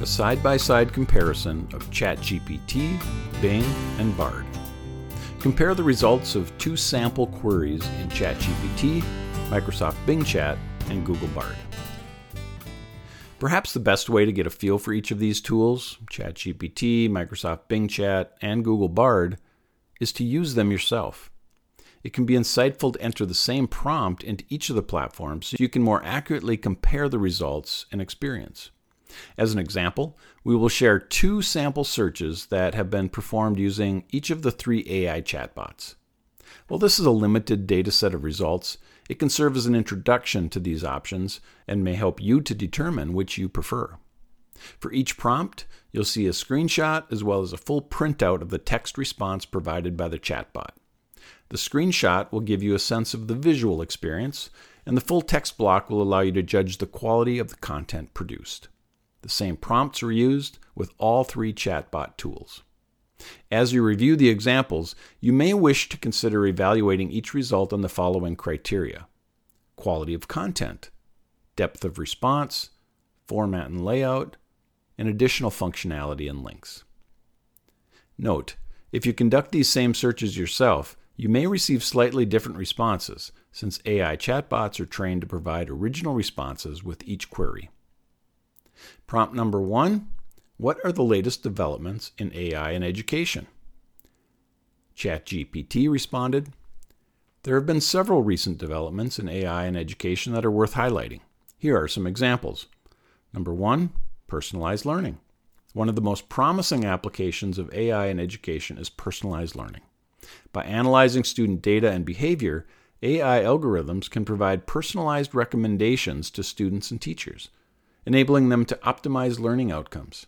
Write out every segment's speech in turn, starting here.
a side by side comparison of ChatGPT, Bing, and Bard. Compare the results of two sample queries in ChatGPT, Microsoft Bing Chat, and Google Bard. Perhaps the best way to get a feel for each of these tools, ChatGPT, Microsoft Bing Chat, and Google Bard, is to use them yourself. It can be insightful to enter the same prompt into each of the platforms so you can more accurately compare the results and experience. As an example, we will share two sample searches that have been performed using each of the three AI chatbots. While this is a limited data set of results, it can serve as an introduction to these options and may help you to determine which you prefer. For each prompt, you'll see a screenshot as well as a full printout of the text response provided by the chatbot. The screenshot will give you a sense of the visual experience, and the full text block will allow you to judge the quality of the content produced. The same prompts are used with all three chatbot tools. As you review the examples, you may wish to consider evaluating each result on the following criteria quality of content, depth of response, format and layout, and additional functionality and links. Note, if you conduct these same searches yourself, you may receive slightly different responses, since AI chatbots are trained to provide original responses with each query. Prompt number one what are the latest developments in AI in education? ChatGPT responded There have been several recent developments in AI in education that are worth highlighting. Here are some examples. Number one, personalized learning. One of the most promising applications of AI in education is personalized learning. By analyzing student data and behavior, AI algorithms can provide personalized recommendations to students and teachers, enabling them to optimize learning outcomes.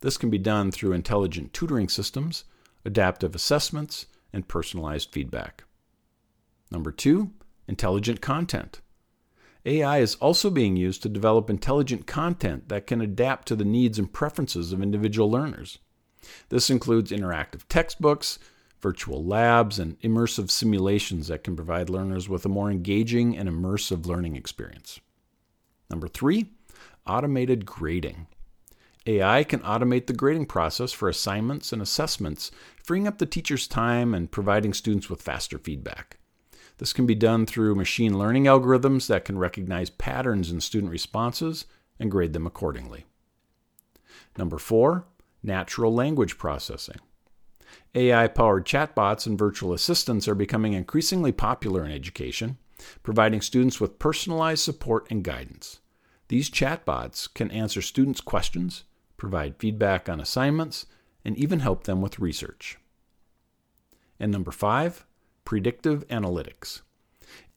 This can be done through intelligent tutoring systems, adaptive assessments, and personalized feedback. Number two, intelligent content. AI is also being used to develop intelligent content that can adapt to the needs and preferences of individual learners. This includes interactive textbooks, virtual labs, and immersive simulations that can provide learners with a more engaging and immersive learning experience. Number three, automated grading. AI can automate the grading process for assignments and assessments, freeing up the teacher's time and providing students with faster feedback. This can be done through machine learning algorithms that can recognize patterns in student responses and grade them accordingly. Number four, natural language processing. AI powered chatbots and virtual assistants are becoming increasingly popular in education, providing students with personalized support and guidance. These chatbots can answer students' questions, provide feedback on assignments, and even help them with research. And number five, predictive analytics.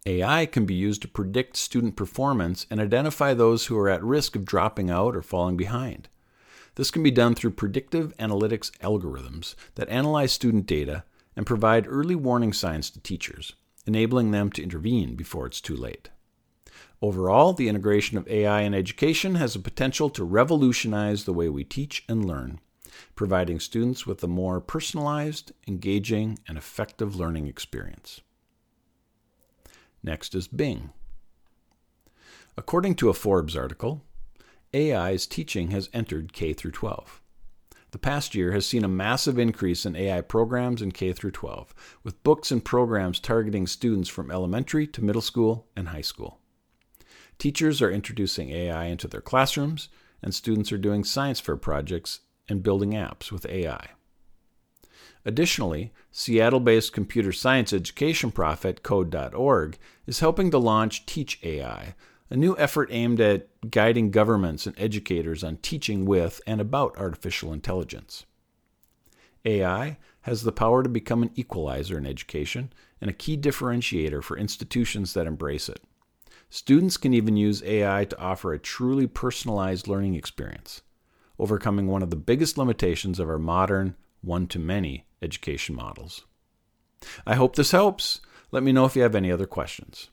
AI can be used to predict student performance and identify those who are at risk of dropping out or falling behind. This can be done through predictive analytics algorithms that analyze student data and provide early warning signs to teachers, enabling them to intervene before it's too late. Overall, the integration of AI in education has the potential to revolutionize the way we teach and learn, providing students with a more personalized, engaging, and effective learning experience. Next is Bing. According to a Forbes article, AI's teaching has entered K 12. The past year has seen a massive increase in AI programs in K 12, with books and programs targeting students from elementary to middle school and high school. Teachers are introducing AI into their classrooms, and students are doing science fair projects and building apps with AI. Additionally, Seattle based computer science education profit Code.org is helping to launch Teach AI, a new effort aimed at guiding governments and educators on teaching with and about artificial intelligence. AI has the power to become an equalizer in education and a key differentiator for institutions that embrace it. Students can even use AI to offer a truly personalized learning experience, overcoming one of the biggest limitations of our modern one to many education models. I hope this helps. Let me know if you have any other questions.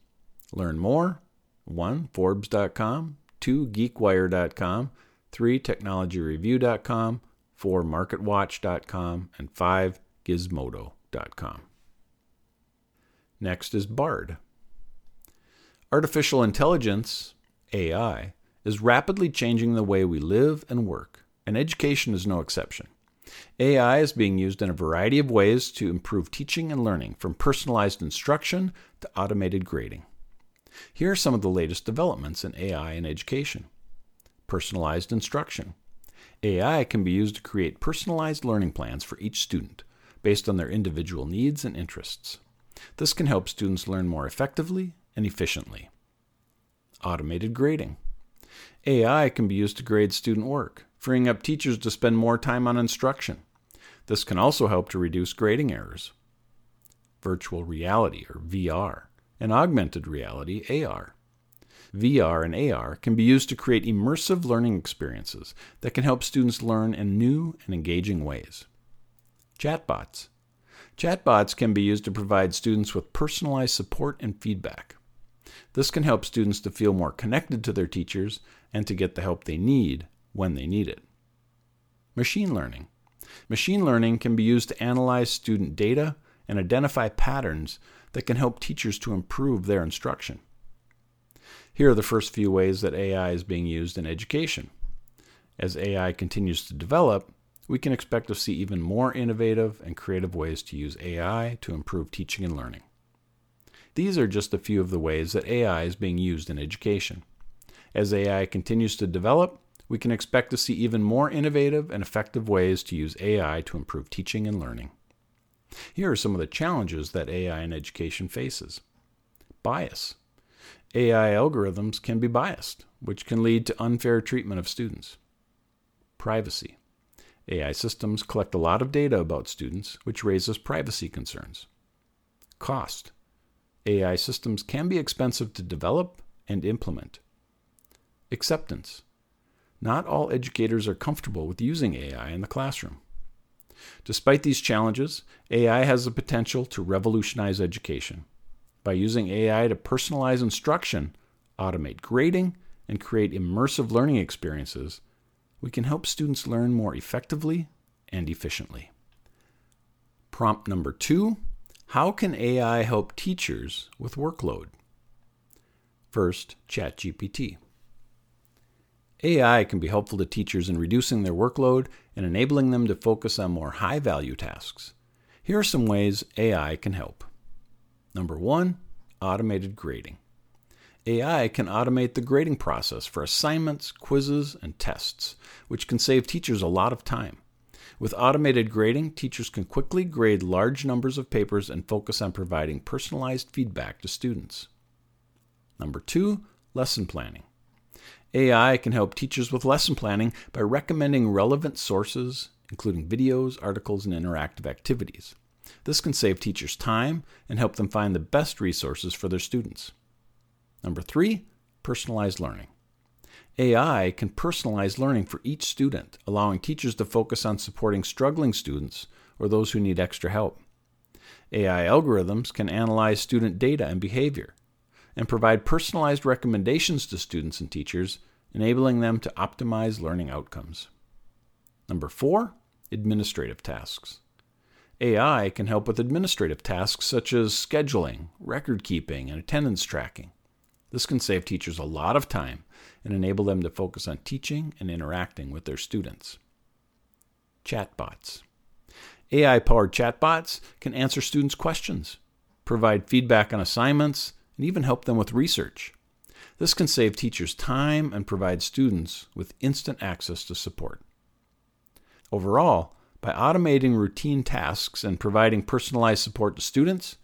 Learn more 1. Forbes.com, 2. Geekwire.com, 3. TechnologyReview.com, 4. MarketWatch.com, and 5. Gizmodo.com. Next is Bard. Artificial intelligence, AI, is rapidly changing the way we live and work. and education is no exception. AI is being used in a variety of ways to improve teaching and learning, from personalized instruction to automated grading. Here are some of the latest developments in AI in education. Personalized instruction. AI can be used to create personalized learning plans for each student based on their individual needs and interests. This can help students learn more effectively and efficiently. Automated grading. AI can be used to grade student work, freeing up teachers to spend more time on instruction. This can also help to reduce grading errors. Virtual reality, or VR, and augmented reality, AR. VR and AR can be used to create immersive learning experiences that can help students learn in new and engaging ways. Chatbots. Chatbots can be used to provide students with personalized support and feedback. This can help students to feel more connected to their teachers and to get the help they need when they need it. Machine learning. Machine learning can be used to analyze student data and identify patterns that can help teachers to improve their instruction. Here are the first few ways that AI is being used in education. As AI continues to develop, we can expect to see even more innovative and creative ways to use AI to improve teaching and learning. These are just a few of the ways that AI is being used in education. As AI continues to develop, we can expect to see even more innovative and effective ways to use AI to improve teaching and learning. Here are some of the challenges that AI in education faces bias. AI algorithms can be biased, which can lead to unfair treatment of students. Privacy. AI systems collect a lot of data about students, which raises privacy concerns. Cost. AI systems can be expensive to develop and implement. Acceptance. Not all educators are comfortable with using AI in the classroom. Despite these challenges, AI has the potential to revolutionize education. By using AI to personalize instruction, automate grading, and create immersive learning experiences, we can help students learn more effectively and efficiently. Prompt number two How can AI help teachers with workload? First, ChatGPT. AI can be helpful to teachers in reducing their workload and enabling them to focus on more high value tasks. Here are some ways AI can help. Number one, automated grading. AI can automate the grading process for assignments, quizzes, and tests, which can save teachers a lot of time. With automated grading, teachers can quickly grade large numbers of papers and focus on providing personalized feedback to students. Number two, lesson planning. AI can help teachers with lesson planning by recommending relevant sources, including videos, articles, and interactive activities. This can save teachers time and help them find the best resources for their students. Number three, personalized learning. AI can personalize learning for each student, allowing teachers to focus on supporting struggling students or those who need extra help. AI algorithms can analyze student data and behavior and provide personalized recommendations to students and teachers, enabling them to optimize learning outcomes. Number four, administrative tasks. AI can help with administrative tasks such as scheduling, record keeping, and attendance tracking. This can save teachers a lot of time and enable them to focus on teaching and interacting with their students. Chatbots. AI powered chatbots can answer students' questions, provide feedback on assignments, and even help them with research. This can save teachers time and provide students with instant access to support. Overall, by automating routine tasks and providing personalized support to students,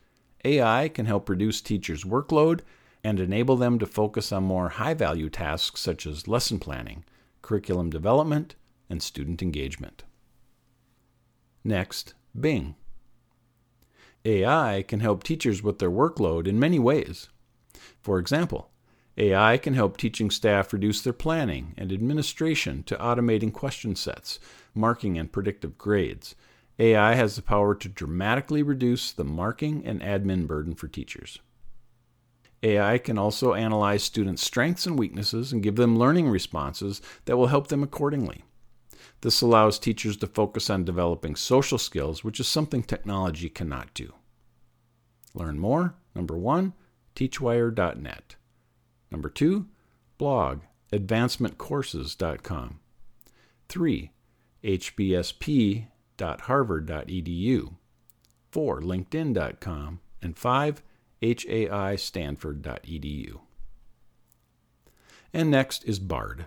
AI can help reduce teachers' workload and enable them to focus on more high value tasks such as lesson planning, curriculum development, and student engagement. Next, Bing. AI can help teachers with their workload in many ways. For example, AI can help teaching staff reduce their planning and administration to automating question sets, marking, and predictive grades. AI has the power to dramatically reduce the marking and admin burden for teachers. AI can also analyze students' strengths and weaknesses and give them learning responses that will help them accordingly. This allows teachers to focus on developing social skills, which is something technology cannot do. Learn more. Number one, teachwire.net. Number two, blog, advancementcourses.com. 3. hbsp.harvard.edu, 4. linkedin.com, and 5. haistanford.edu. And next is BARD.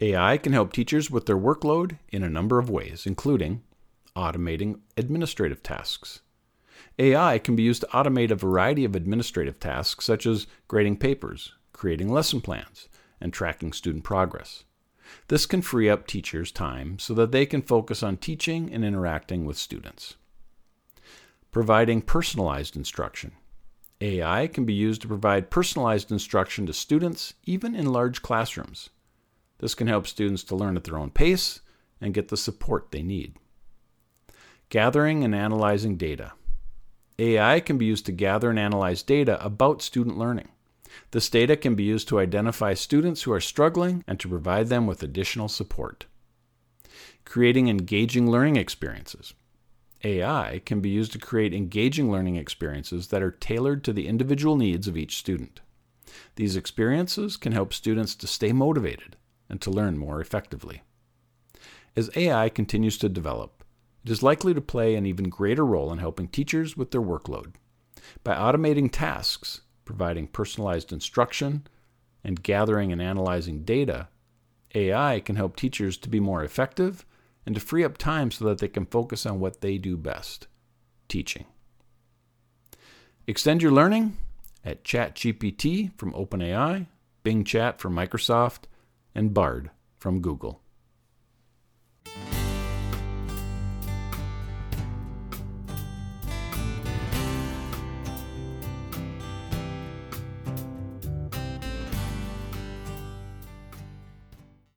AI can help teachers with their workload in a number of ways, including automating administrative tasks. AI can be used to automate a variety of administrative tasks such as grading papers, creating lesson plans, and tracking student progress. This can free up teachers' time so that they can focus on teaching and interacting with students. Providing personalized instruction. AI can be used to provide personalized instruction to students, even in large classrooms. This can help students to learn at their own pace and get the support they need. Gathering and analyzing data. AI can be used to gather and analyze data about student learning. This data can be used to identify students who are struggling and to provide them with additional support. Creating engaging learning experiences. AI can be used to create engaging learning experiences that are tailored to the individual needs of each student. These experiences can help students to stay motivated and to learn more effectively. As AI continues to develop, it is likely to play an even greater role in helping teachers with their workload. By automating tasks, providing personalized instruction, and gathering and analyzing data, AI can help teachers to be more effective and to free up time so that they can focus on what they do best teaching. Extend your learning at ChatGPT from OpenAI, Bing Chat from Microsoft, and Bard from Google.